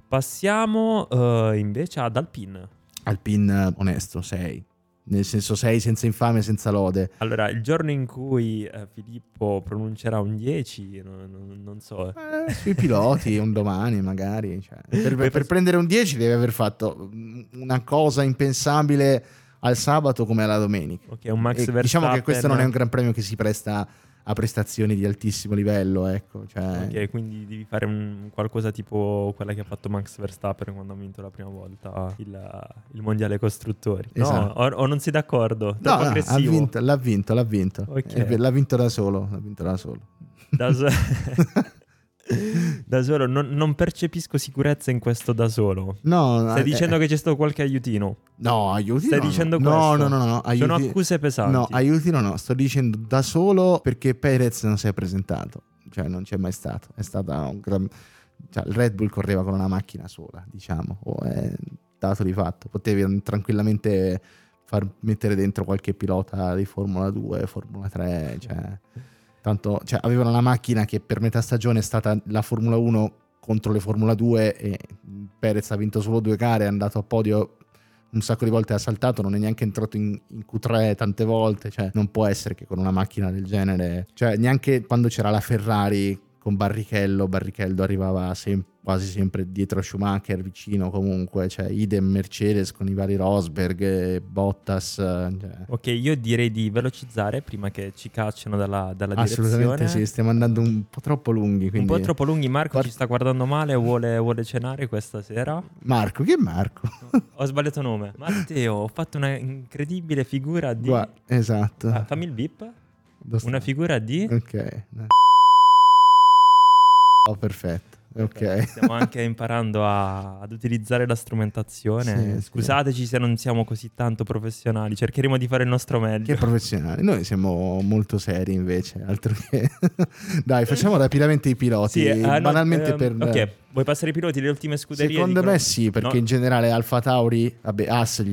Passiamo uh, invece ad Alpine. Alpine onesto, 6 nel senso sei senza infame, senza lode. Allora, il giorno in cui eh, Filippo pronuncerà un 10, non, non, non so. Eh, sui piloti, un domani magari. Cioè, per, per, per prendere un 10 deve aver fatto una cosa impensabile al sabato come alla domenica. Ok, un Max Verstappen. Diciamo che questo non è un gran premio che si presta a prestazioni di altissimo livello, ecco. Cioè... Ok, quindi devi fare un, qualcosa tipo quella che ha fatto Max Verstappen quando ha vinto la prima volta il, il mondiale costruttori. Esatto. No, o, o, non sei d'accordo? No, no ha vinto, l'ha vinto, l'ha vinto. Okay. L'ha vinto da solo, l'ha vinto da solo. Da solo. *laughs* *laughs* *laughs* da solo, non, non, percepisco sicurezza in questo da solo. No, stai eh, dicendo eh, che c'è stato qualche aiutino? No, aiutino. Stai no, dicendo no, questo? No, no, no, no aiuti... Sono accuse pesanti. No, aiutino no, sto dicendo da solo perché Perez non si è presentato, cioè non c'è mai stato. È stata un gran cioè, il Red Bull correva con una macchina sola, diciamo, o è dato di fatto. Potevi tranquillamente far mettere dentro qualche pilota di Formula 2, Formula 3, cioè Tanto cioè, avevano una macchina che per metà stagione è stata la Formula 1 contro le Formula 2 e Perez ha vinto solo due gare, è andato a podio un sacco di volte ha saltato, non è neanche entrato in, in, Q3 tante volte, cioè non può essere che con una macchina del genere, cioè neanche quando c'era la Ferrari con Barrichello, Barrichello arrivava sempre quasi sempre dietro Schumacher, vicino comunque, cioè idem Mercedes con i vari Rosberg, Bottas. Cioè. Ok, io direi di velocizzare prima che ci cacciano dalla, dalla Assolutamente sì, stiamo andando un po' troppo lunghi. Quindi... Un po' troppo lunghi, Marco Guard... ci sta guardando male, vuole, vuole cenare questa sera. Marco, che è Marco? ho sbagliato nome. Matteo, ho fatto una incredibile figura di... Guarda, esatto. Ah, fammi il bip. Una figura di... Ok. Oh, perfetto. Ok. Stiamo anche imparando a, ad utilizzare la strumentazione. Sì, Scusateci sì. se non siamo così tanto professionali, cercheremo di fare il nostro meglio. Che professionali? Noi siamo molto seri invece, altro che... *laughs* Dai, facciamo rapidamente i piloti, sì, uh, banalmente no, ehm, per... Ok, vuoi passare i piloti delle ultime scuderie? Secondo me sì, perché no. in generale Alfa Tauri, vabbè, As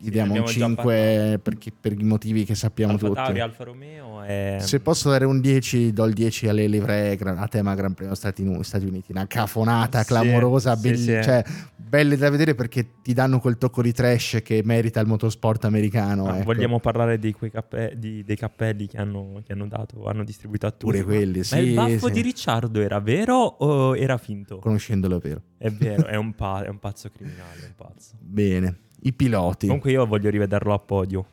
gli diamo un 5 perché, per i motivi che sappiamo Alfa tutti. Tauri, Alfa Romeo e... Se posso dare un 10, do il 10 alle livree a tema Gran Premio Stati, Stati Uniti. Una cafonata clamorosa, sì, belli, sì, cioè, belle da vedere perché ti danno quel tocco di trash che merita il motorsport americano. ecco. Vogliamo parlare di quei cappe- di, dei cappelli che hanno, che hanno, dato, hanno distribuito a tutti. Pure quelli, sì. Ma il baffo di Ricciardo era vero o era finto? Conoscendolo è vero. È vero, *laughs* è un, pa- è un pazzo criminale, è un pazzo. Bene i piloti. Comunque io voglio rivederlo a podio,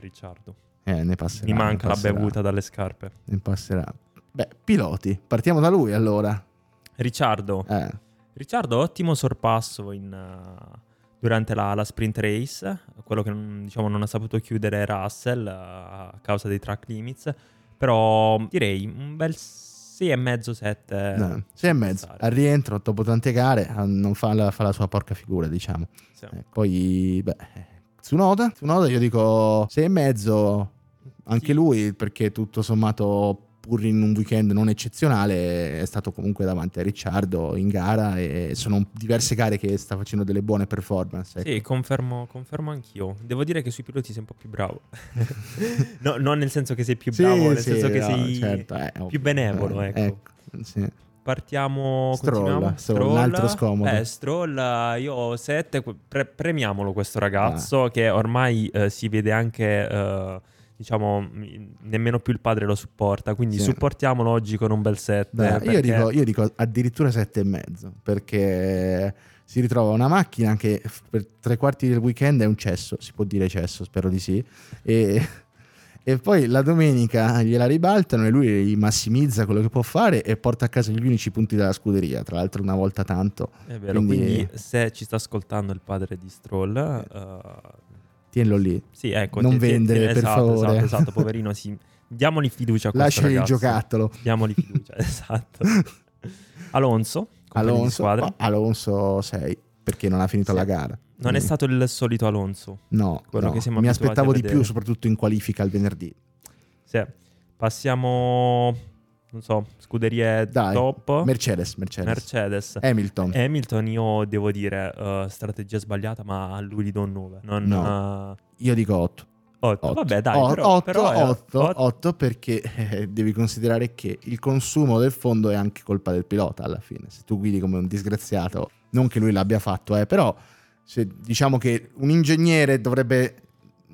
Ricciardo. Eh, ne passerà. Mi manca la bevuta dalle scarpe. Ne passerà. Beh, piloti, partiamo da lui allora. Ricciardo. Eh. Ricciardo, ottimo sorpasso in, uh, durante la, la, sprint race. Quello che diciamo, non ha saputo chiudere Russell uh, a causa dei track limits. Però direi un bel 6,5, 7. No, 6,5. Al rientro, dopo tante gare, non fa la, fa la sua porca figura, diciamo. Sì. Eh, poi, beh, Tsunoda, Tsunoda io dico 6,5, anche sì. lui, perché tutto sommato pur in un weekend non eccezionale, è stato comunque davanti a Ricciardo in gara e sono diverse gare che sta facendo delle buone performance. Ecco. Sì, confermo, confermo anch'io. Devo dire che sui piloti sei un po' più bravo. *laughs* no, non nel senso che sei più bravo, sì, nel sì, senso che no, sei certo, eh, più benevolo. Eh, ecco. ecco sì. Partiamo, Stroll, Stroll, un altro scomodo. Eh, Stroll, io ho 7, pre- premiamolo questo ragazzo ah. che ormai eh, si vede anche... Eh, diciamo, nemmeno più il padre lo supporta. Quindi sì. supportiamolo oggi con un bel 7. perché... io, dico, io dico addirittura 7,5 perché si ritrova una macchina che per tre quarti del weekend è un cesso, si può dire cesso, spero di sì. E, *laughs* e poi la domenica gliela ribaltano e lui massimizza quello che può fare e porta a casa gli unici punti della scuderia, tra l'altro una volta tanto. È vero, quindi, quindi se ci sta ascoltando il padre di Stroll... Uh, tienilo lì. Sì, ecco. Non ti, vendere, ti, per esatto, favore. Esatto, esatto, *laughs* poverino, si, diamogli fiducia a questo Lasciali il giocattolo. Diamogli fiducia, *laughs* esatto. Alonso, compagno di Alonso, squadra. oh, Alonso 6 perché non ha finito Sì. la gara. Non è Mm. stato il solito Alonso. No, no. mi aspettavo di più, soprattutto in qualifica il venerdì. Sì. Passiamo, non so, scuderie Dai, top. Mercedes, Mercedes. Mercedes. Hamilton. Hamilton, io devo dire, eh, strategia sbagliata, ma a lui gli do un 9. Non, No. eh, Io dico 8. otto. Vabbè, dai, 8, però, però è- 8, otto. perché eh, devi considerare che il consumo del fondo è anche colpa del pilota alla fine. Se tu guidi come un disgraziato, non che lui l'abbia fatto, eh, però se, diciamo che un ingegnere dovrebbe,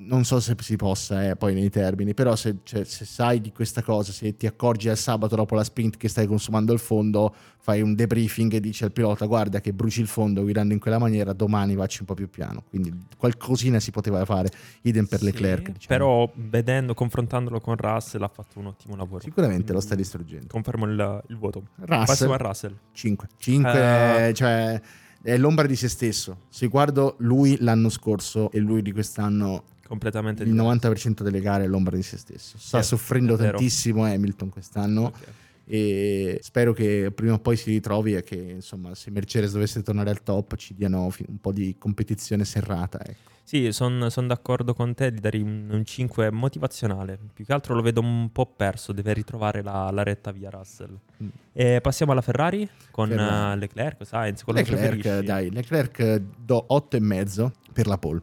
non so se si possa eh, poi nei termini, però se, cioè, se sai di questa cosa, se ti accorgi al sabato dopo la sprint che stai consumando il fondo, fai un debriefing e dici al pilota guarda che bruci il fondo guidando in quella maniera, domani facci un po' più piano. Quindi qualcosina si poteva fare, idem per Sì, Leclerc. Diciamo. Però vedendo, confrontandolo con Russell, ha fatto un ottimo lavoro. Sicuramente lo sta Mm, distruggendo. Confermo il, il voto. Passiamo a Russell, Russell. 5. 5, Eh. cioè, è l'ombra di se stesso. Se guardo lui l'anno scorso e lui di quest'anno, Completamente il 90% delle gare è l'ombra di se stesso. Sta Sì, soffrendo tantissimo Hamilton quest'anno Ok. e spero che prima o poi si ritrovi e che insomma se Mercedes dovesse tornare al top ci diano un po' di competizione serrata. Ecco. Sì, sono d'accordo con te di dare un, un 5 motivazionale. Più che altro lo vedo un po' perso, deve ritrovare la, la retta via Russell. Mm. Passiamo alla Ferrari con Ferrari. eh, Leclerc, Sainz, quello che Leclerc, preferisci. dai, Leclerc do 8,5 per la pole.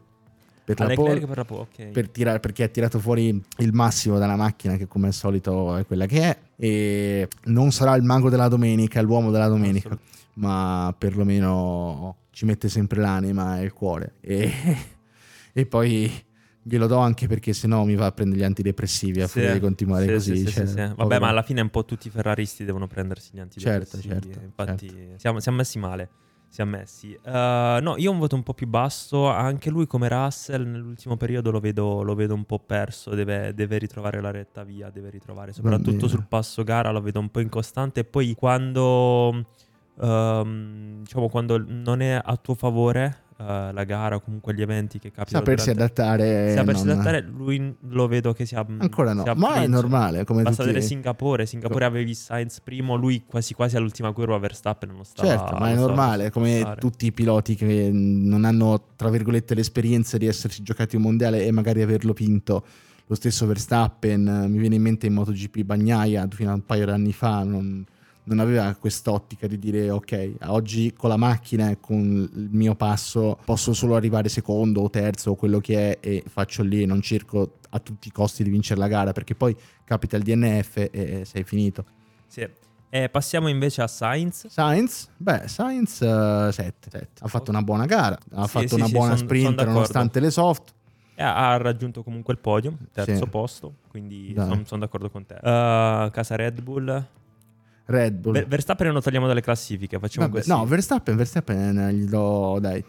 Per Leclerc pole per po- ok. per tirare, perché ha tirato fuori il massimo dalla macchina che come al solito è quella che è e non sarà il mago della domenica, l'uomo della domenica, ma perlomeno ci mette sempre l'anima e il cuore e, *laughs* e poi glielo do anche perché sennò mi va a prendere gli antidepressivi a Sì, furia di continuare sì, così. sì, cioè. Vabbè, ma alla fine un po' tutti i ferraristi devono prendersi gli antidepressivi. Certo, certo, Infatti Siamo, siamo messi male. Siamo messi. Eh, no, io ho un voto un po' più basso. Anche lui, come Russell, nell'ultimo periodo lo vedo, lo vedo un po' perso. Deve, deve ritrovare la retta via. Deve ritrovare, soprattutto sul passo gara, lo vedo un po' incostante. E poi quando, ehm, diciamo, quando non è a tuo favore eh, la gara o comunque gli eventi che capitano. sapersi durante- adattare. sapersi non- adattare, lui lo vedo che sia. Ancora no, sia ma è normale. Come Basta tutti... vedere Singapore. Singapore avevi Sainz primo, lui quasi quasi all'ultima curva Verstappen non stava. Certo, ma è normale, come passare. tutti i piloti che non hanno, tra virgolette, l'esperienza di essersi giocati un mondiale e magari averlo vinto. Lo stesso Verstappen, mi viene in mente in MotoGP Bagnaia, fino a un paio di anni fa, non, non aveva quest'ottica di dire ok, oggi con la macchina e con il mio passo posso solo arrivare secondo o terzo o quello che è e faccio lì, non cerco a tutti i costi di vincere la gara perché poi capita il DNF e sei finito. Sì. E passiamo invece a Sainz. Sainz, beh, Sainz 7, ha fatto una buona gara, ha Sì, fatto sì, una buona son- son sprint d'accordo. nonostante le soft. E ha raggiunto comunque il podio, terzo Sì. posto. Quindi sono d'accordo con te. Uh, casa Red Bull. Red Bull. Ver- Verstappen lo togliamo dalle classifiche. Facciamo Vabbè, così. no, Verstappen, Verstappen eh, gli do dai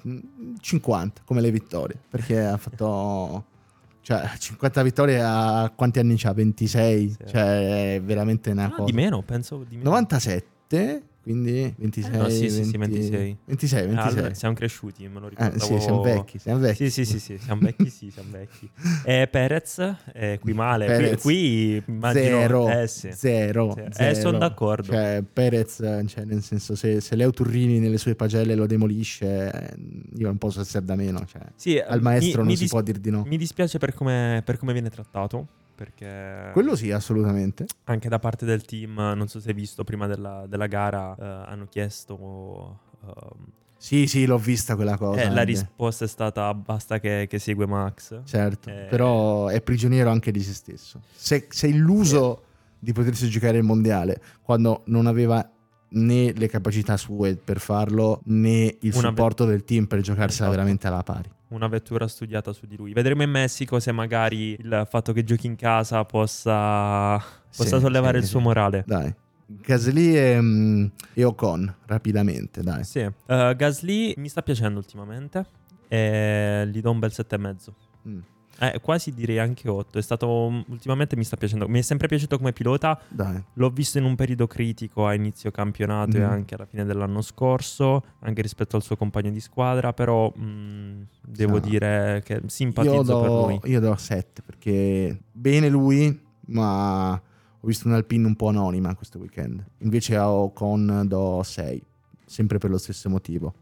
50 come le vittorie perché ha fatto *laughs* cioè 50 vittorie a quanti anni c'ha? 26, Sì. cioè è veramente una Ah, cosa. di meno, penso di meno. 97, quindi 26, Eh, no, sì, sì, sì, 20 26. 26, Ah, 26. allora siamo cresciuti, me lo Eh, ricordavo. sì, siamo vecchi, siamo vecchi. Sì, sì, sì, sì, siamo vecchi, sì, siamo vecchi. *laughs* E Perez, eh, qui male. Qui, Perez. qui immagino... Zero, Eh, sì. zero, Sì. Eh, zero. son d'accordo. Cioè, Perez, cioè, nel senso, se, se Leo Turrini nelle sue pagelle lo demolisce, eh, io non posso essere da meno. Cioè, Sì, eh, al maestro mi, non mi si dis- può dir di no. Mi dispiace per come, per come viene trattato, perché Quello sì, assolutamente. anche da parte del team, non so se hai visto, prima della, della gara eh, hanno chiesto... ehm, Sì, sì, l'ho vista quella cosa. eh, la risposta è stata basta che, che segue Max. Certo, Eh. però è prigioniero anche di se stesso. Se, è illuso di potersi giocare il mondiale quando non aveva né le capacità sue per farlo né il Una supporto del team per giocarsela Esatto. veramente alla pari. Una vettura studiata su di lui. Vedremo in Messico se magari il fatto che giochi in casa possa, possa Sì, sollevare sì, il suo morale. Dai. Gasly e, mm, e Ocon, rapidamente, dai. Sì. Eh, Gasly mi sta piacendo ultimamente e gli do un bel 7,5. Mm, Eh, quasi direi anche 8. È stato ultimamente mi sta piacendo. Mi è sempre piaciuto come pilota. dai. L'ho visto in un periodo critico a inizio campionato e Mhm. anche alla fine dell'anno scorso, anche rispetto al suo compagno di squadra. Però mh, devo No. dire che simpatizzo per do, lui. io do 7 perché bene lui, ma ho visto un'Alpine un po' anonima questo weekend. Invece a Ocon do 6, sempre per lo stesso motivo.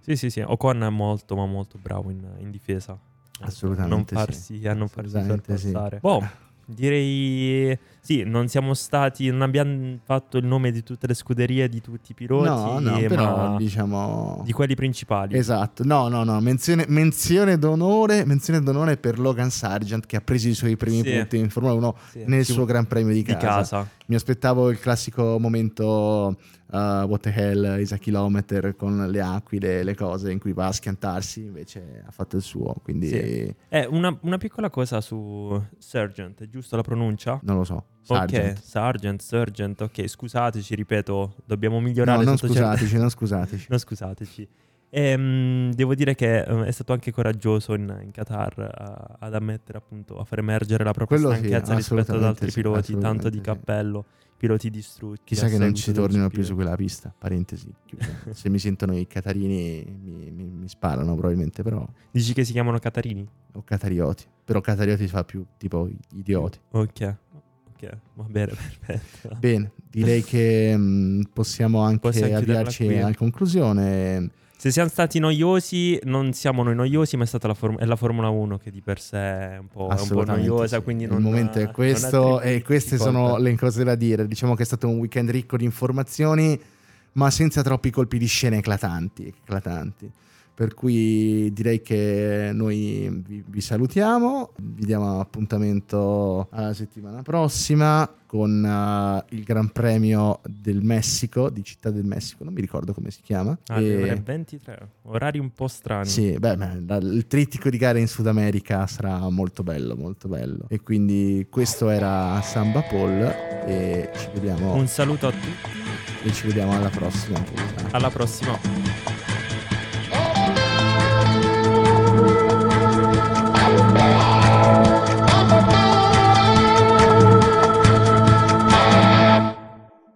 Sì, sì, sì. Ocon è molto, ma molto bravo in, in difesa. Assolutamente a non farsi, sì. a non farsi Assolutamente sì. sorpassare. Boh, direi sì, non siamo stati, non abbiamo fatto il nome di tutte le scuderie, di tutti i piloti, No, no, però diciamo... di quelli principali. Esatto, no, no, no, menzione, menzione d'onore, menzione d'onore per Logan Sargent che ha preso i suoi primi Sì. punti in Formula 1 Sì, nel sì, suo Gran Premio di di casa. casa. Mi aspettavo il classico momento uh, what the hell is a kilometer con le aquile, le cose in cui va a schiantarsi, invece ha fatto il suo, quindi Sì. Eh, una, una piccola cosa su Sergeant, è giusto la pronuncia? non lo so. Sargent. Ok, Sergeant, Sergeant, ok, scusateci, ripeto, dobbiamo migliorare No, non sotto certi- scusateci, non scusateci. *laughs* No, scusateci. Ehm, devo dire che eh, è stato anche coraggioso in, in Qatar a- ad ammettere appunto a far emergere la propria Quello sì, stanchezza rispetto ad altri sì, piloti, tanto di sì. Piloti distrutti. Chissà che non ci tornino più su quella pista. Parentesi. *laughs* Se mi sentono i catarini mi, mi- mi sparano probabilmente, però. Dici che si chiamano Catarini? O catarioti. Però catarioti fa più tipo idioti. Ok, ok, va bene, perfetto. Bene, direi che mh, possiamo anche Possiamo chiuderla avviarci alla conclusione. Se siamo stati noiosi, non siamo noi noiosi, ma è stata la, form- è la Formula 1 che di per sé è un po', è un po' noiosa. sì. Quindi il momento è questo e queste sono le cose da dire. Diciamo che è stato un weekend ricco di informazioni, ma senza troppi colpi di scena eclatanti. eclatanti. Per cui direi che noi vi, vi salutiamo, vi diamo appuntamento alla settimana prossima con eh, il Gran Premio del Messico, di Città del Messico, non mi ricordo come si chiama. Alle E- ore 23, orari un po' strani. sì, beh, beh, il trittico di gare in Sud America sarà molto bello, molto bello. E quindi questo era Samba Paul e ci vediamo, Un saluto a tutti, e ci vediamo alla prossima alla prossima.